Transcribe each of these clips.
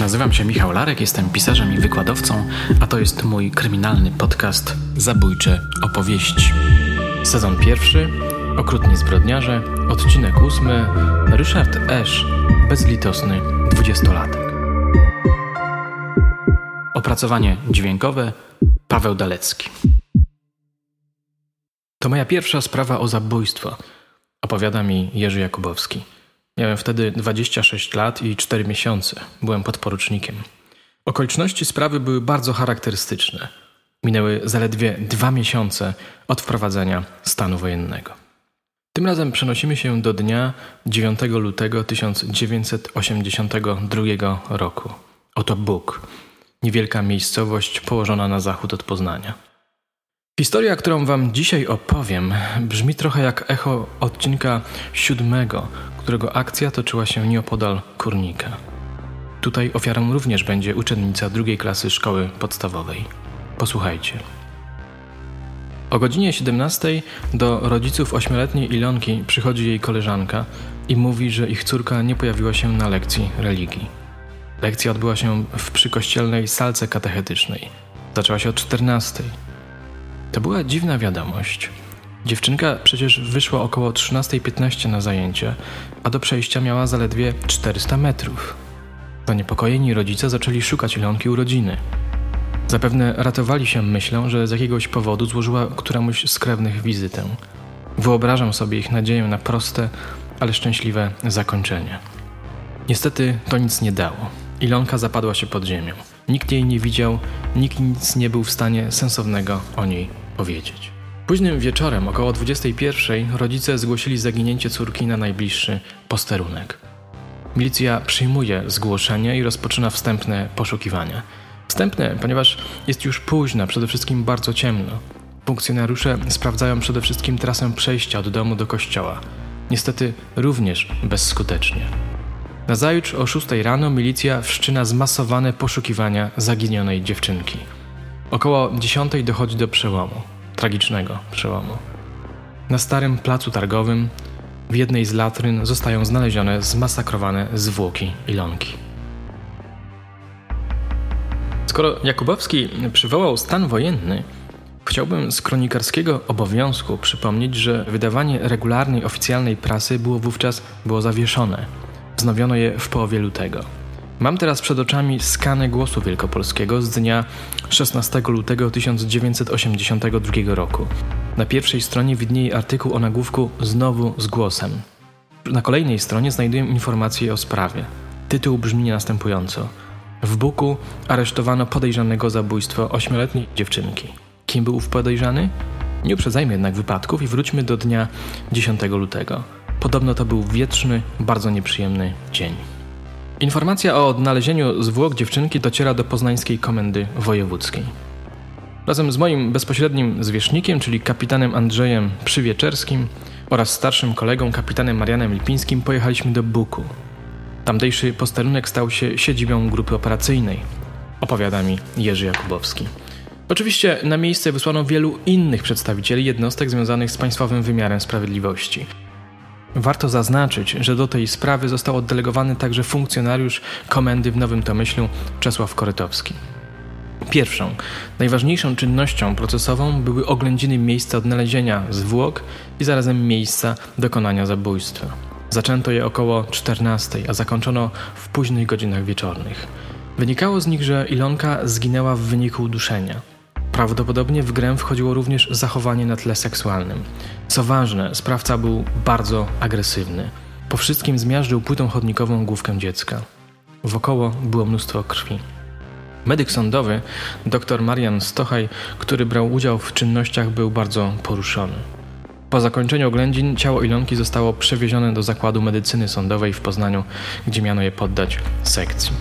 Nazywam się Michał Larek, jestem pisarzem i wykładowcą, a to jest mój kryminalny podcast Zabójcze opowieści. Sezon pierwszy, Okrutni zbrodniarze, odcinek ósmy, Ryszard Esz, bezlitosny dwudziestolatek. Opracowanie dźwiękowe, Paweł Dalecki. To moja pierwsza sprawa o zabójstwo, opowiada mi Jerzy Jakubowski. Miałem wtedy 26 lat i 4 miesiące. Byłem podporucznikiem. Okoliczności sprawy były bardzo charakterystyczne. Minęły zaledwie dwa miesiące od wprowadzenia stanu wojennego. Tym razem przenosimy się do dnia 9 lutego 1982 roku. Oto Bóg, niewielka miejscowość położona na zachód od Poznania. Historia, którą Wam dzisiaj opowiem, brzmi trochę jak echo odcinka siódmego, którego akcja toczyła się nieopodal Kurnika. Tutaj ofiarą również będzie uczennica drugiej klasy szkoły podstawowej. Posłuchajcie. O godzinie 17 do rodziców ośmioletniej Ilonki przychodzi jej koleżanka i mówi, że ich córka nie pojawiła się na lekcji religii. Lekcja odbyła się w przykościelnej salce katechetycznej. Zaczęła się o 14. To była dziwna wiadomość. Dziewczynka przecież wyszła około 13.15 na zajęcie, a do przejścia miała zaledwie 400 metrów. Zaniepokojeni rodzice zaczęli szukać Ilonki urodziny. Zapewne ratowali się myślą, że z jakiegoś powodu złożyła któremuś z krewnych wizytę. Wyobrażam sobie ich nadzieję na proste, ale szczęśliwe zakończenie. Niestety to nic nie dało. Ilonka zapadła się pod ziemią. Nikt jej nie widział, nikt nic nie był w stanie sensownego o niej powiedzieć. Późnym wieczorem, około 21, rodzice zgłosili zaginięcie córki na najbliższy posterunek. Milicja przyjmuje zgłoszenie i rozpoczyna wstępne poszukiwania. Wstępne, ponieważ jest już późno, przede wszystkim bardzo ciemno. Funkcjonariusze sprawdzają przede wszystkim trasę przejścia od domu do kościoła. Niestety również bezskutecznie. Nazajutrz o 6 rano milicja wszczyna zmasowane poszukiwania zaginionej dziewczynki. Około 10 dochodzi do przełomu, tragicznego przełomu. Na starym placu targowym w jednej z latryn zostają znalezione zmasakrowane zwłoki Ilonki. Skoro Jakubowski przywołał stan wojenny, chciałbym z kronikarskiego obowiązku przypomnieć, że wydawanie regularnej oficjalnej prasy było wówczas było zawieszone. Wznowiono je w połowie lutego. Mam teraz przed oczami skanę głosu wielkopolskiego z dnia 16 lutego 1982 roku. Na pierwszej stronie widnieje artykuł o nagłówku Znowu z głosem. Na kolejnej stronie znajduję informacje o sprawie. Tytuł brzmi następująco. W Buku aresztowano podejrzanego zabójstwo ośmioletniej dziewczynki. Kim był ów podejrzany? Nie uprzedzajmy jednak wypadków i wróćmy do dnia 10 lutego. Podobno to był wietrzny, bardzo nieprzyjemny dzień. Informacja o odnalezieniu zwłok dziewczynki dociera do poznańskiej komendy wojewódzkiej. Razem z moim bezpośrednim zwierzchnikiem, czyli kapitanem Andrzejem Przywieczerskim oraz starszym kolegą kapitanem Marianem Lipińskim pojechaliśmy do Buku. Tamtejszy posterunek stał się siedzibą grupy operacyjnej, opowiada mi Jerzy Jakubowski. Oczywiście na miejsce wysłano wielu innych przedstawicieli jednostek związanych z państwowym wymiarem sprawiedliwości – Warto zaznaczyć, że do tej sprawy został oddelegowany także funkcjonariusz komendy w Nowym Tomyślu Czesław Korytowski. Pierwszą, najważniejszą czynnością procesową były oględziny miejsca odnalezienia zwłok i zarazem miejsca dokonania zabójstwa. Zaczęto je około 14, a zakończono w późnych godzinach wieczornych. Wynikało z nich, że Ilonka zginęła w wyniku uduszenia. Prawdopodobnie w grę wchodziło również zachowanie na tle seksualnym. Co ważne, sprawca był bardzo agresywny. Po wszystkim zmiażdżył płytą chodnikową główkę dziecka. Wokoło było mnóstwo krwi. Medyk sądowy, dr Marian Stochaj, który brał udział w czynnościach, był bardzo poruszony. Po zakończeniu oględzin ciało Ilonki zostało przewiezione do zakładu medycyny sądowej w Poznaniu, gdzie miano je poddać sekcji.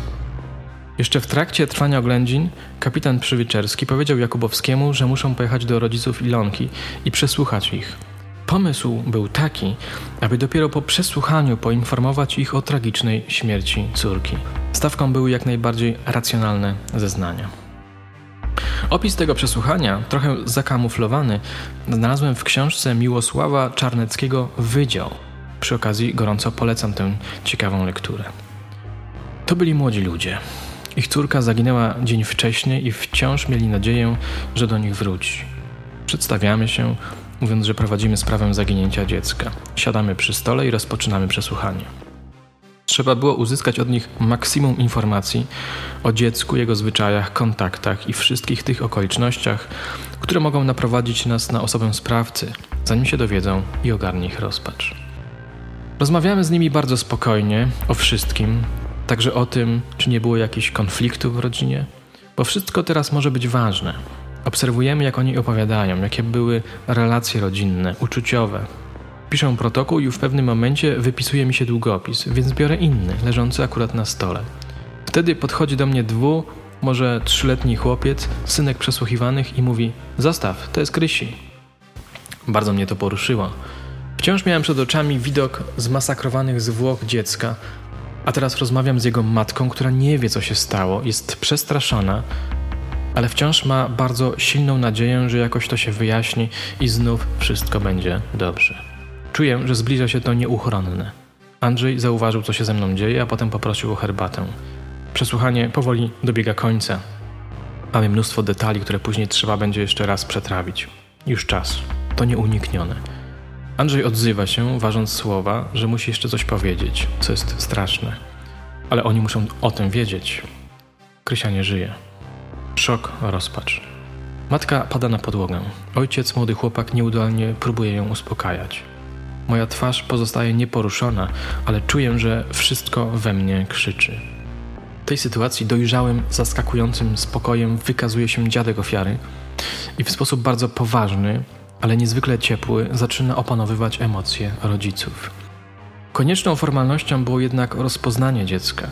Jeszcze w trakcie trwania oględzin kapitan Przywyczerski powiedział Jakubowskiemu, że muszą pojechać do rodziców Ilonki i przesłuchać ich. Pomysł był taki, aby dopiero po przesłuchaniu poinformować ich o tragicznej śmierci córki. Stawką były jak najbardziej racjonalne zeznania. Opis tego przesłuchania, trochę zakamuflowany, znalazłem w książce Miłosława Czarneckiego Wydział. Przy okazji gorąco polecam tę ciekawą lekturę. To byli młodzi ludzie. Ich córka zaginęła dzień wcześniej i wciąż mieli nadzieję, że do nich wróci. Przedstawiamy się, mówiąc, że prowadzimy sprawę zaginięcia dziecka. Siadamy przy stole i rozpoczynamy przesłuchanie. Trzeba było uzyskać od nich maksimum informacji o dziecku, jego zwyczajach, kontaktach i wszystkich tych okolicznościach, które mogą naprowadzić nas na osobę sprawcy, zanim się dowiedzą i ogarnie ich rozpacz. Rozmawiamy z nimi bardzo spokojnie o wszystkim, także o tym, czy nie było jakichś konfliktów w rodzinie, bo wszystko teraz może być ważne. Obserwujemy, jak oni opowiadają, jakie były relacje rodzinne, uczuciowe, Piszę protokół i w pewnym momencie wypisuje mi się długopis, więc biorę inny, leżący akurat na stole. Wtedy podchodzi do mnie dwu, może trzyletni chłopiec, synek przesłuchiwanych i mówi: Zostaw, to jest Krysi. Bardzo mnie to poruszyło. Wciąż miałem przed oczami widok zmasakrowanych zwłok dziecka, a teraz rozmawiam z jego matką, która nie wie, co się stało, jest przestraszona, ale wciąż ma bardzo silną nadzieję, że jakoś to się wyjaśni i znów wszystko będzie dobrze. Czuję, że zbliża się to nieuchronne. Andrzej zauważył, co się ze mną dzieje, a potem poprosił o herbatę. Przesłuchanie powoli dobiega końca. Mamy mnóstwo detali, które później trzeba będzie jeszcze raz przetrawić. Już czas. To nieuniknione. Andrzej odzywa się, ważąc słowa, że musi jeszcze coś powiedzieć, co jest straszne. Ale oni muszą o tym wiedzieć. Krysia nie żyje. Szok, rozpacz. Matka pada na podłogę. Ojciec, młody chłopak, nieudolnie próbuje ją uspokajać. Moja twarz pozostaje nieporuszona, ale czuję, że wszystko we mnie krzyczy. W tej sytuacji dojrzałym, zaskakującym spokojem wykazuje się dziadek ofiary i w sposób bardzo poważny, ale niezwykle ciepły zaczyna opanowywać emocje rodziców. Konieczną formalnością było jednak rozpoznanie dziecka.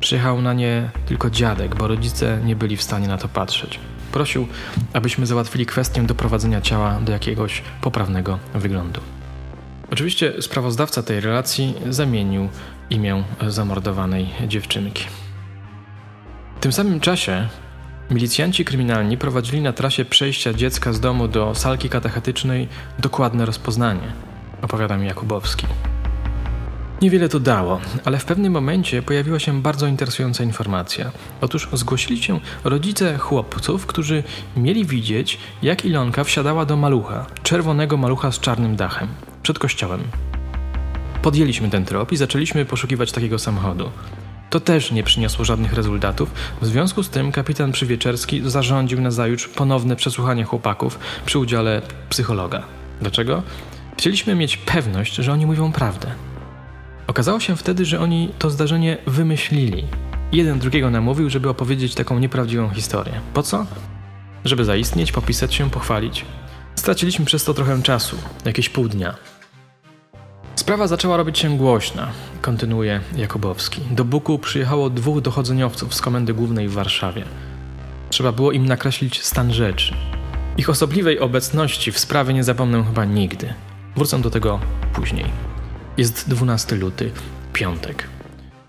Przyjechał na nie tylko dziadek, bo rodzice nie byli w stanie na to patrzeć. Prosił, abyśmy załatwili kwestię doprowadzenia ciała do jakiegoś poprawnego wyglądu. Oczywiście sprawozdawca tej relacji zamienił imię zamordowanej dziewczynki. W tym samym czasie milicjanci kryminalni prowadzili na trasie przejścia dziecka z domu do salki katechetycznej dokładne rozpoznanie, opowiada mi Jakubowski. Niewiele to dało, ale w pewnym momencie pojawiła się bardzo interesująca informacja. Otóż zgłosili się rodzice chłopców, którzy mieli widzieć, jak Ilonka wsiadała do malucha, czerwonego malucha z czarnym dachem przed kościołem. Podjęliśmy ten trop i zaczęliśmy poszukiwać takiego samochodu. To też nie przyniosło żadnych rezultatów, w związku z tym kapitan Przywieczerski zarządził na zajutrz ponowne przesłuchanie chłopaków przy udziale psychologa. Dlaczego? Chcieliśmy mieć pewność, że oni mówią prawdę. Okazało się wtedy, że oni to zdarzenie wymyślili. Jeden drugiego namówił, żeby opowiedzieć taką nieprawdziwą historię. Po co? Żeby zaistnieć, popisać się, pochwalić. Straciliśmy przez to trochę czasu, jakieś pół dnia. Sprawa zaczęła robić się głośna, kontynuuje Jakubowski. Do Buku przyjechało dwóch dochodzeniowców z Komendy Głównej w Warszawie. Trzeba było im nakreślić stan rzeczy. Ich osobliwej obecności w sprawie nie zapomnę chyba nigdy. Wrócę do tego później. Jest 12 luty, piątek.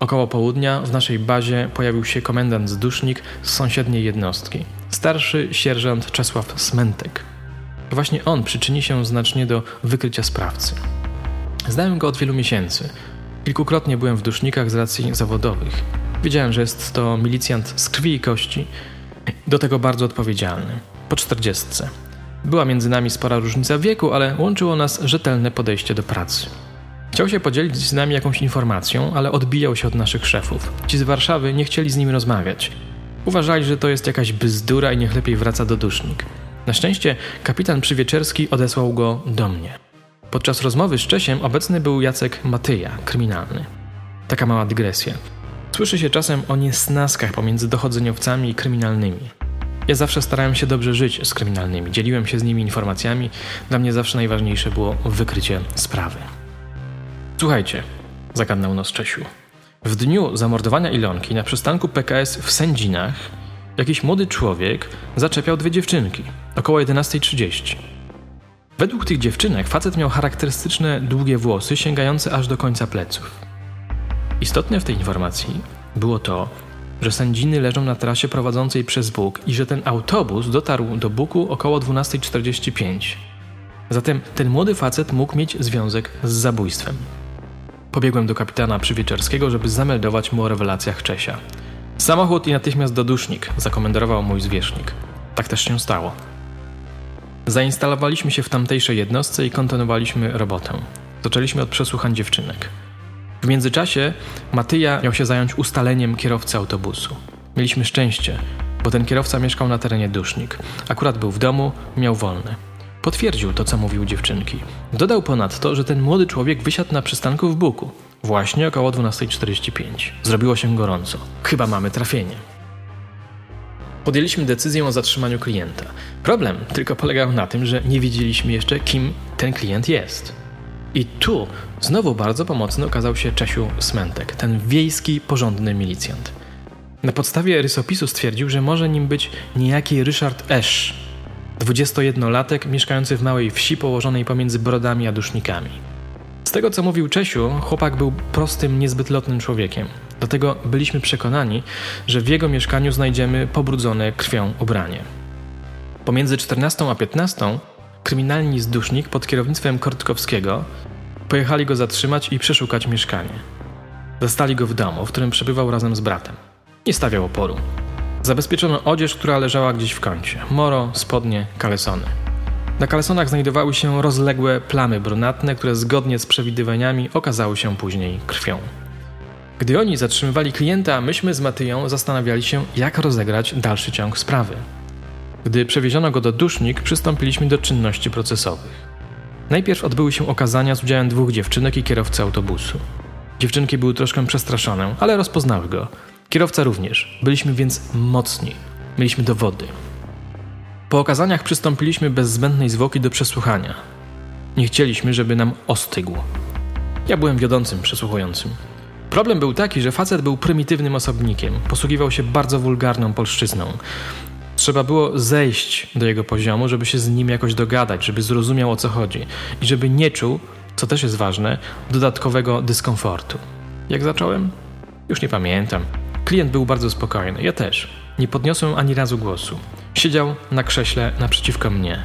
Około południa w naszej bazie pojawił się komendant Zdusznik z sąsiedniej jednostki. Starszy sierżant Czesław Smentek. Właśnie on przyczyni się znacznie do wykrycia sprawcy. Znałem go od wielu miesięcy. Kilkukrotnie byłem w dusznikach z racji zawodowych. Wiedziałem, że jest to milicjant z krwi i kości, do tego bardzo odpowiedzialny. Po czterdziestce. Była między nami spora różnica wieku, ale łączyło nas rzetelne podejście do pracy. Chciał się podzielić z nami jakąś informacją, ale odbijał się od naszych szefów. Ci z Warszawy nie chcieli z nim rozmawiać. Uważali, że to jest jakaś bzdura i niech lepiej wraca do dusznik. Na szczęście kapitan Przywieczerski odesłał go do mnie. Podczas rozmowy z Czesiem obecny był Jacek Matyja, kryminalny. Taka mała dygresja. Słyszy się czasem o niesnaskach pomiędzy dochodzeniowcami i kryminalnymi. Ja zawsze starałem się dobrze żyć z kryminalnymi, dzieliłem się z nimi informacjami. Dla mnie zawsze najważniejsze było wykrycie sprawy. Słuchajcie, zagadnął nos Czesiu. W dniu zamordowania Ilonki na przystanku PKS w Sędzinach jakiś młody człowiek zaczepiał dwie dziewczynki, około 11.30. Według tych dziewczynek facet miał charakterystyczne długie włosy sięgające aż do końca pleców. Istotne w tej informacji było to, że sędziny leżą na trasie prowadzącej przez Bóg i że ten autobus dotarł do Buku około 12.45. Zatem ten młody facet mógł mieć związek z zabójstwem. Pobiegłem do kapitana Przywieczerskiego, żeby zameldować mu o rewelacjach Czesia. Samochód i natychmiast do dusznik, zakomenderował mój zwierzchnik. Tak też się stało. Zainstalowaliśmy się w tamtejszej jednostce i kontynuowaliśmy robotę. Zaczęliśmy od przesłuchań dziewczynek. W międzyczasie Matyja miał się zająć ustaleniem kierowcy autobusu. Mieliśmy szczęście, bo ten kierowca mieszkał na terenie Dusznik. Akurat był w domu, miał wolne. Potwierdził to, co mówił dziewczynki. Dodał ponadto, że ten młody człowiek wysiadł na przystanku w Buku. Właśnie około 12.45. Zrobiło się gorąco. Chyba mamy trafienie. Podjęliśmy decyzję o zatrzymaniu klienta. Problem tylko polegał na tym, że nie wiedzieliśmy jeszcze, kim ten klient jest. I tu znowu bardzo pomocny okazał się Czesiu Smentek, ten wiejski, porządny milicjant. Na podstawie rysopisu stwierdził, że może nim być niejaki Ryszard Esz, 21-latek mieszkający w małej wsi położonej pomiędzy Brodami a Dusznikami. Z tego co mówił Czesiu, chłopak był prostym, niezbyt lotnym człowiekiem. Dlatego byliśmy przekonani, że w jego mieszkaniu znajdziemy pobrudzone krwią ubranie. Pomiędzy 14 a 15 kryminalni zdusznik pod kierownictwem Kortkowskiego pojechali go zatrzymać i przeszukać mieszkanie. Zastali go w domu, w którym przebywał razem z bratem. Nie stawiał oporu. Zabezpieczono odzież, która leżała gdzieś w kącie. Moro, spodnie, kalesony. Na kalesonach znajdowały się rozległe plamy brunatne, które zgodnie z przewidywaniami okazały się później krwią. Gdy oni zatrzymywali klienta, myśmy z Matyją zastanawiali się, jak rozegrać dalszy ciąg sprawy. Gdy przewieziono go do dusznik, przystąpiliśmy do czynności procesowych. Najpierw odbyły się okazania z udziałem dwóch dziewczynek i kierowcy autobusu. Dziewczynki były troszkę przestraszone, ale rozpoznały go. Kierowca również. Byliśmy więc mocni. Mieliśmy dowody. Po okazaniach przystąpiliśmy bez zbędnej zwłoki do przesłuchania. Nie chcieliśmy, żeby nam ostygł. Ja byłem wiodącym przesłuchującym. Problem był taki, że facet był prymitywnym osobnikiem, posługiwał się bardzo wulgarną polszczyzną. Trzeba było zejść do jego poziomu, żeby się z nim jakoś dogadać, żeby zrozumiał o co chodzi i żeby nie czuł, co też jest ważne, dodatkowego dyskomfortu. Jak zacząłem? Już nie pamiętam. Klient był bardzo spokojny, ja też. Nie podniosłem ani razu głosu. Siedział na krześle naprzeciwko mnie,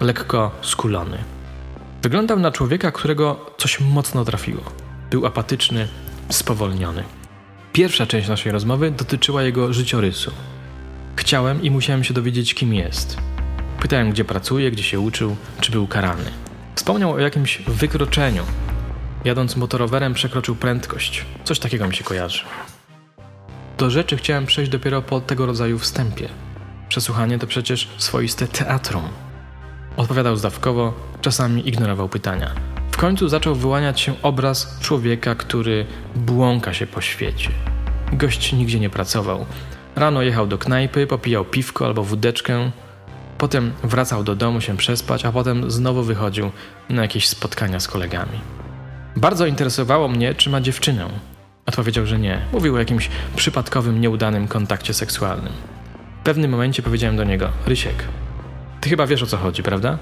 lekko skulony. Wyglądał na człowieka, którego coś mocno trafiło. Był apatyczny, spowolniony. Pierwsza część naszej rozmowy dotyczyła jego życiorysu. Chciałem i musiałem się dowiedzieć, kim jest. Pytałem, gdzie pracuje, gdzie się uczył, czy był karany. Wspomniał o jakimś wykroczeniu. Jadąc motorowerem przekroczył prędkość. Coś takiego mi się kojarzy. Do rzeczy chciałem przejść dopiero po tego rodzaju wstępie. Przesłuchanie to przecież swoiste teatrum. Odpowiadał zdawkowo, czasami ignorował pytania. W końcu zaczął wyłaniać się obraz człowieka, który błąka się po świecie. Gość nigdzie nie pracował. Rano jechał do knajpy, popijał piwko albo wódeczkę, potem wracał do domu się przespać, a potem znowu wychodził na jakieś spotkania z kolegami. Bardzo interesowało mnie, czy ma dziewczynę. Odpowiedział, że nie. Mówił o jakimś przypadkowym, nieudanym kontakcie seksualnym. W pewnym momencie powiedziałem do niego: Rysiek, ty chyba wiesz o co chodzi, prawda?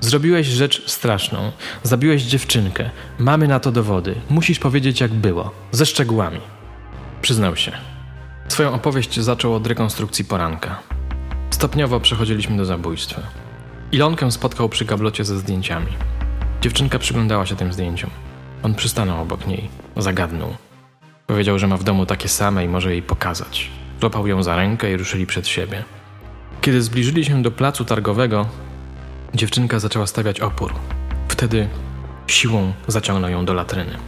Zrobiłeś rzecz straszną. Zabiłeś dziewczynkę. Mamy na to dowody. Musisz powiedzieć, jak było. Ze szczegółami. Przyznał się. Swoją opowieść zaczął od rekonstrukcji poranka. Stopniowo przechodziliśmy do zabójstwa. Ilonkę spotkał przy gablocie ze zdjęciami. Dziewczynka przyglądała się tym zdjęciom. On przystanął obok niej. Zagadnął. Powiedział, że ma w domu takie same i może jej pokazać. Złapał ją za rękę i ruszyli przed siebie. Kiedy zbliżyli się do placu targowego, dziewczynka zaczęła stawiać opór. Wtedy siłą zaciągnął ją do latryny.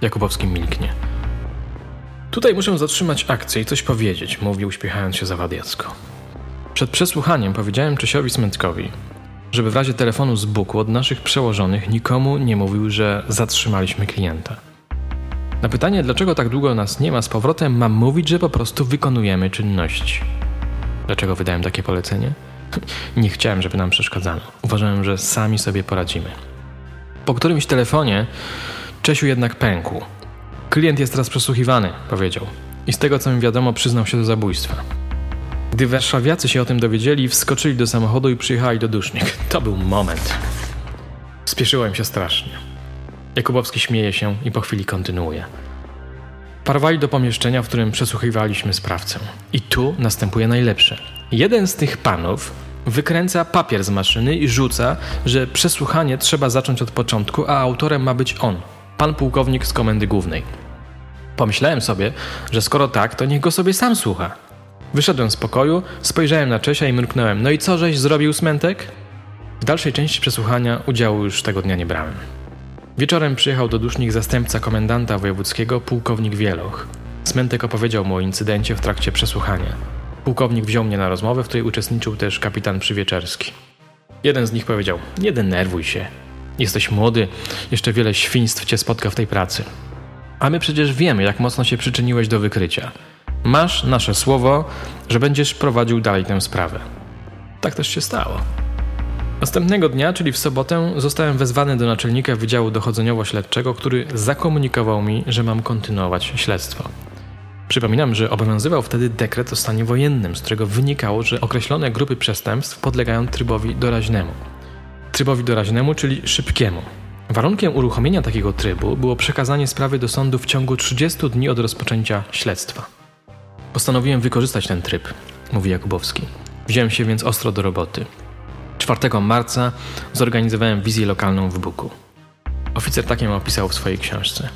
Jakubowski milknie. Tutaj muszę zatrzymać akcję i coś powiedzieć, mówił uśmiechając się zawadiacko. Przed przesłuchaniem powiedziałem Czesiowi Smętkowi, żeby w razie telefonu z Buku od naszych przełożonych nikomu nie mówił, że zatrzymaliśmy klienta. Na pytanie, dlaczego tak długo nas nie ma z powrotem, mam mówić, że po prostu wykonujemy czynności. Dlaczego wydałem takie polecenie? Nie chciałem, żeby nam przeszkadzano. Uważałem, że sami sobie poradzimy. Po którymś telefonie Czesiu jednak pękł. Klient jest teraz przesłuchiwany, powiedział. I z tego co mi wiadomo, przyznał się do zabójstwa. Gdy warszawiacy się o tym dowiedzieli, wskoczyli do samochodu i przyjechali do Dusznik. To był moment. Spieszyłem się strasznie. Jakubowski śmieje się i po chwili kontynuuje. Parwali do pomieszczenia, w którym przesłuchiwaliśmy sprawcę. I tu następuje najlepsze. Jeden z tych panów wykręca papier z maszyny i rzuca, że przesłuchanie trzeba zacząć od początku, a autorem ma być on, pan pułkownik z komendy głównej. Pomyślałem sobie, że skoro tak, to niech go sobie sam słucha. Wyszedłem z pokoju, spojrzałem na Czesia i mruknąłem. No i co żeś zrobił, Smentek? W dalszej części przesłuchania udziału już tego dnia nie brałem. Wieczorem przyjechał do dusznik zastępca komendanta wojewódzkiego, pułkownik Wieloch. Smentek opowiedział mu o incydencie w trakcie przesłuchania. Pułkownik wziął mnie na rozmowę, w której uczestniczył też kapitan Przywieczerski. Jeden z nich powiedział: Nie denerwuj się. Jesteś młody, jeszcze wiele świństw cię spotka w tej pracy. A my przecież wiemy, jak mocno się przyczyniłeś do wykrycia. Masz nasze słowo, że będziesz prowadził dalej tę sprawę. Tak też się stało. Następnego dnia, czyli w sobotę, zostałem wezwany do naczelnika Wydziału Dochodzeniowo-Śledczego, który zakomunikował mi, że mam kontynuować śledztwo. Przypominam, że obowiązywał wtedy dekret o stanie wojennym, z którego wynikało, że określone grupy przestępstw podlegają trybowi doraźnemu. Trybowi doraźnemu, czyli szybkiemu. Warunkiem uruchomienia takiego trybu było przekazanie sprawy do sądu w ciągu 30 dni od rozpoczęcia śledztwa. Postanowiłem wykorzystać ten tryb, mówi Jakubowski. Wziąłem się więc ostro do roboty. 4 marca zorganizowałem wizję lokalną w Buku. Oficer tak ją opisał w swojej książce.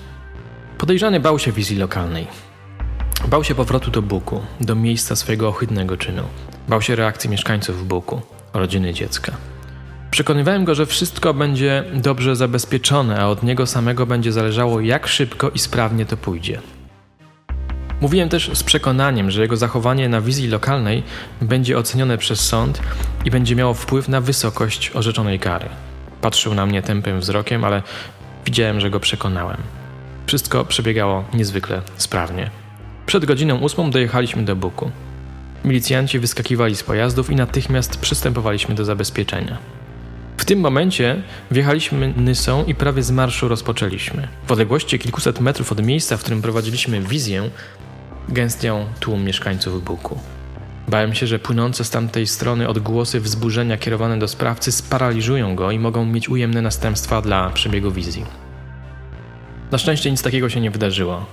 Podejrzany bał się wizji lokalnej. Bał się powrotu do Buku, do miejsca swojego ohydnego czynu. Bał się reakcji mieszkańców Buku, rodziny dziecka. Przekonywałem go, że wszystko będzie dobrze zabezpieczone, a od niego samego będzie zależało, jak szybko i sprawnie to pójdzie. Mówiłem też z przekonaniem, że jego zachowanie na wizji lokalnej będzie ocenione przez sąd i będzie miało wpływ na wysokość orzeczonej kary. Patrzył na mnie tępym wzrokiem, ale widziałem, że go przekonałem. Wszystko przebiegało niezwykle sprawnie. Przed godziną ósmą dojechaliśmy do Buku. Milicjanci wyskakiwali z pojazdów i natychmiast przystępowaliśmy do zabezpieczenia. W tym momencie wjechaliśmy Nysą i prawie z marszu rozpoczęliśmy. W odległości kilkuset metrów od miejsca, w którym prowadziliśmy wizję, gęstniał tłum mieszkańców Buku. Bałem się, że płynące z tamtej strony odgłosy wzburzenia kierowane do sprawcy sparaliżują go i mogą mieć ujemne następstwa dla przebiegu wizji. Na szczęście nic takiego się nie wydarzyło.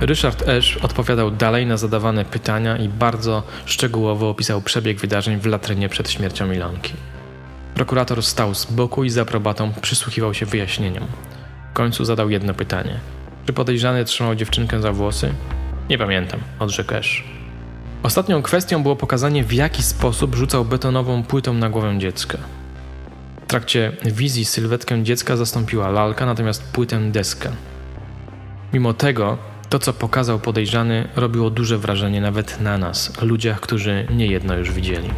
Ryszard Esz odpowiadał dalej na zadawane pytania i bardzo szczegółowo opisał przebieg wydarzeń w latrynie przed śmiercią Milonki. Prokurator stał z boku i z aprobatą przysłuchiwał się wyjaśnieniom. W końcu zadał jedno pytanie. Czy podejrzany trzymał dziewczynkę za włosy? Nie pamiętam, odrzekł Esz. Ostatnią kwestią było pokazanie, w jaki sposób rzucał betonową płytą na głowę dziecka. W trakcie wizji sylwetkę dziecka zastąpiła lalka, natomiast płytę deskę. Mimo tego, to co pokazał podejrzany, robiło duże wrażenie nawet na nas, ludziach, którzy niejedno już widzieli.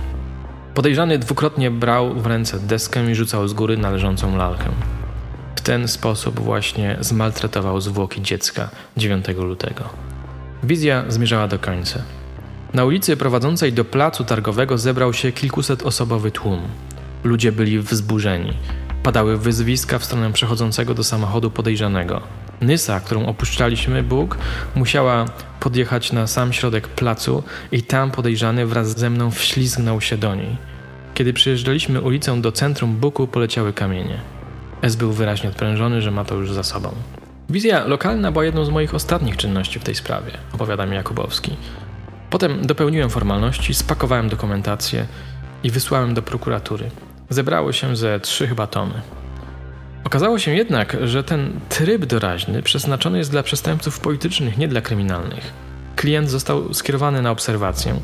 Podejrzany dwukrotnie brał w ręce deskę i rzucał z góry należącą lalkę. W ten sposób właśnie zmaltretował zwłoki dziecka 9 lutego. Wizja zmierzała do końca. Na ulicy prowadzącej do placu targowego zebrał się kilkuset osobowy tłum. Ludzie byli wzburzeni. Padały wyzwiska w stronę przechodzącego do samochodu podejrzanego. Nysa, którą opuszczaliśmy Bóg, musiała podjechać na sam środek placu i tam podejrzany wraz ze mną wślizgnął się do niej. Kiedy przyjeżdżaliśmy ulicą do centrum Buku, poleciały kamienie. S był wyraźnie odprężony, że ma to już za sobą. Wizja lokalna była jedną z moich ostatnich czynności w tej sprawie, opowiada mi Jakubowski. Potem dopełniłem formalności, spakowałem dokumentację i wysłałem do prokuratury. Zebrało się ze trzy chyba tomy. Okazało się jednak, że ten tryb doraźny przeznaczony jest dla przestępców politycznych, nie dla kryminalnych. Klient został skierowany na obserwację,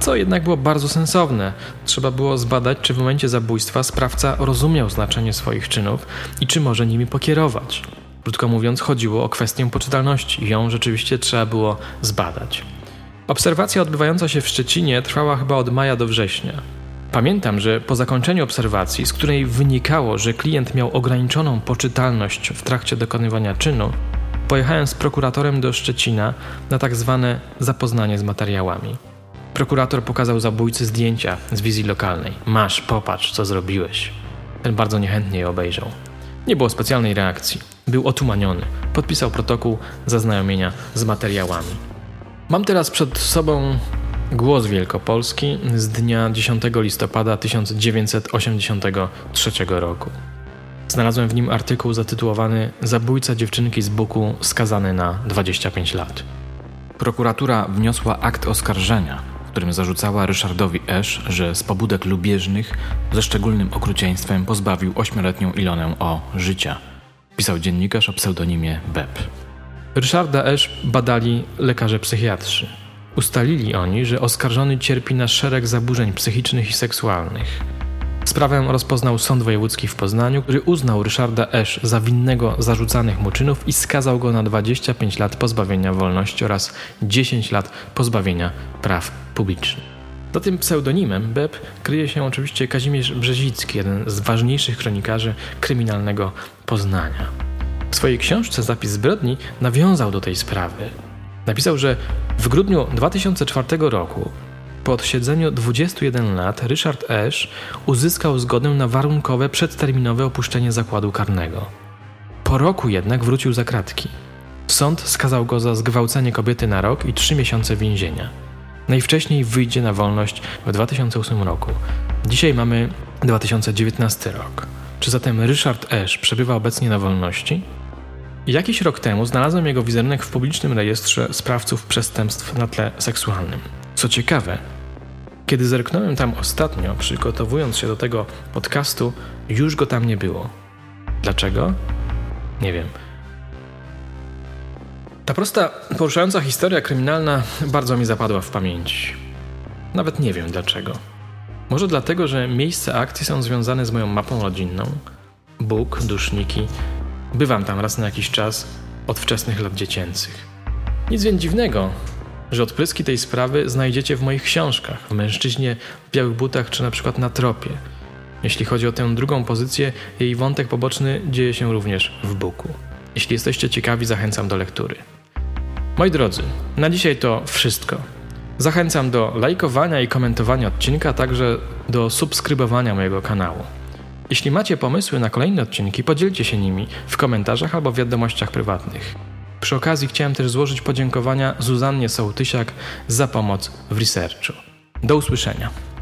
co jednak było bardzo sensowne. Trzeba było zbadać, czy w momencie zabójstwa sprawca rozumiał znaczenie swoich czynów i czy może nimi pokierować. Krótko mówiąc, chodziło o kwestię poczytalności i ją rzeczywiście trzeba było zbadać. Obserwacja odbywająca się w Szczecinie trwała chyba od maja do września. Pamiętam, że po zakończeniu obserwacji, z której wynikało, że klient miał ograniczoną poczytalność w trakcie dokonywania czynu, pojechałem z prokuratorem do Szczecina na tak zwane zapoznanie z materiałami. Prokurator pokazał zabójcy zdjęcia z wizji lokalnej. Masz, popatrz, co zrobiłeś. Ten bardzo niechętnie je obejrzał. Nie było specjalnej reakcji. Był otumaniony. Podpisał protokół zaznajomienia z materiałami. Mam teraz przed sobą Głos Wielkopolski z dnia 10 listopada 1983 roku. Znalazłem w nim artykuł zatytułowany Zabójca dziewczynki z Buku skazany na 25 lat. Prokuratura wniosła akt oskarżenia, w którym zarzucała Ryszardowi Esz, że z pobudek lubieżnych ze szczególnym okrucieństwem pozbawił ośmioletnią Ilonę o życia. pisał dziennikarz o pseudonimie Beb. Ryszarda Esz badali lekarze psychiatrzy. Ustalili oni, że oskarżony cierpi na szereg zaburzeń psychicznych i seksualnych. Sprawę rozpoznał Sąd Wojewódzki w Poznaniu, który uznał Ryszarda Esz za winnego zarzucanych mu czynów i skazał go na 25 lat pozbawienia wolności oraz 10 lat pozbawienia praw publicznych. Za tym pseudonimem BEP kryje się oczywiście Kazimierz Brzezicki, jeden z ważniejszych kronikarzy kryminalnego Poznania. W swojej książce Zapis zbrodni nawiązał do tej sprawy. Napisał, że w grudniu 2004 roku po odsiedzeniu 21 lat Richard Esz uzyskał zgodę na warunkowe przedterminowe opuszczenie zakładu karnego. Po roku jednak wrócił za kratki. Sąd skazał go za zgwałcenie kobiety na rok i trzy miesiące więzienia. Najwcześniej wyjdzie na wolność w 2008 roku. Dzisiaj mamy 2019 rok. Czy zatem Richard Esz przebywa obecnie na wolności? Jakiś rok temu znalazłem jego wizerunek w publicznym rejestrze sprawców przestępstw na tle seksualnym. Co ciekawe, kiedy zerknąłem tam ostatnio, przygotowując się do tego podcastu, już go tam nie było. Dlaczego? Nie wiem. Ta prosta, poruszająca historia kryminalna bardzo mi zapadła w pamięć. Nawet nie wiem dlaczego. Może dlatego, że miejsce akcji są związane z moją mapą rodzinną. Bóg, duszniki. Bywam tam raz na jakiś czas od wczesnych lat dziecięcych. Nic więc dziwnego, że odpryski tej sprawy znajdziecie w moich książkach, w Mężczyźnie w białych butach czy na przykład na tropie. Jeśli chodzi o tę drugą pozycję, jej wątek poboczny dzieje się również w Buku. Jeśli jesteście ciekawi, zachęcam do lektury. Moi drodzy, na dzisiaj to wszystko. Zachęcam do lajkowania i komentowania odcinka, także do subskrybowania mojego kanału. Jeśli macie pomysły na kolejne odcinki, podzielcie się nimi w komentarzach albo w wiadomościach prywatnych. Przy okazji chciałem też złożyć podziękowania Zuzannie Sołtysiak za pomoc w researchu. Do usłyszenia.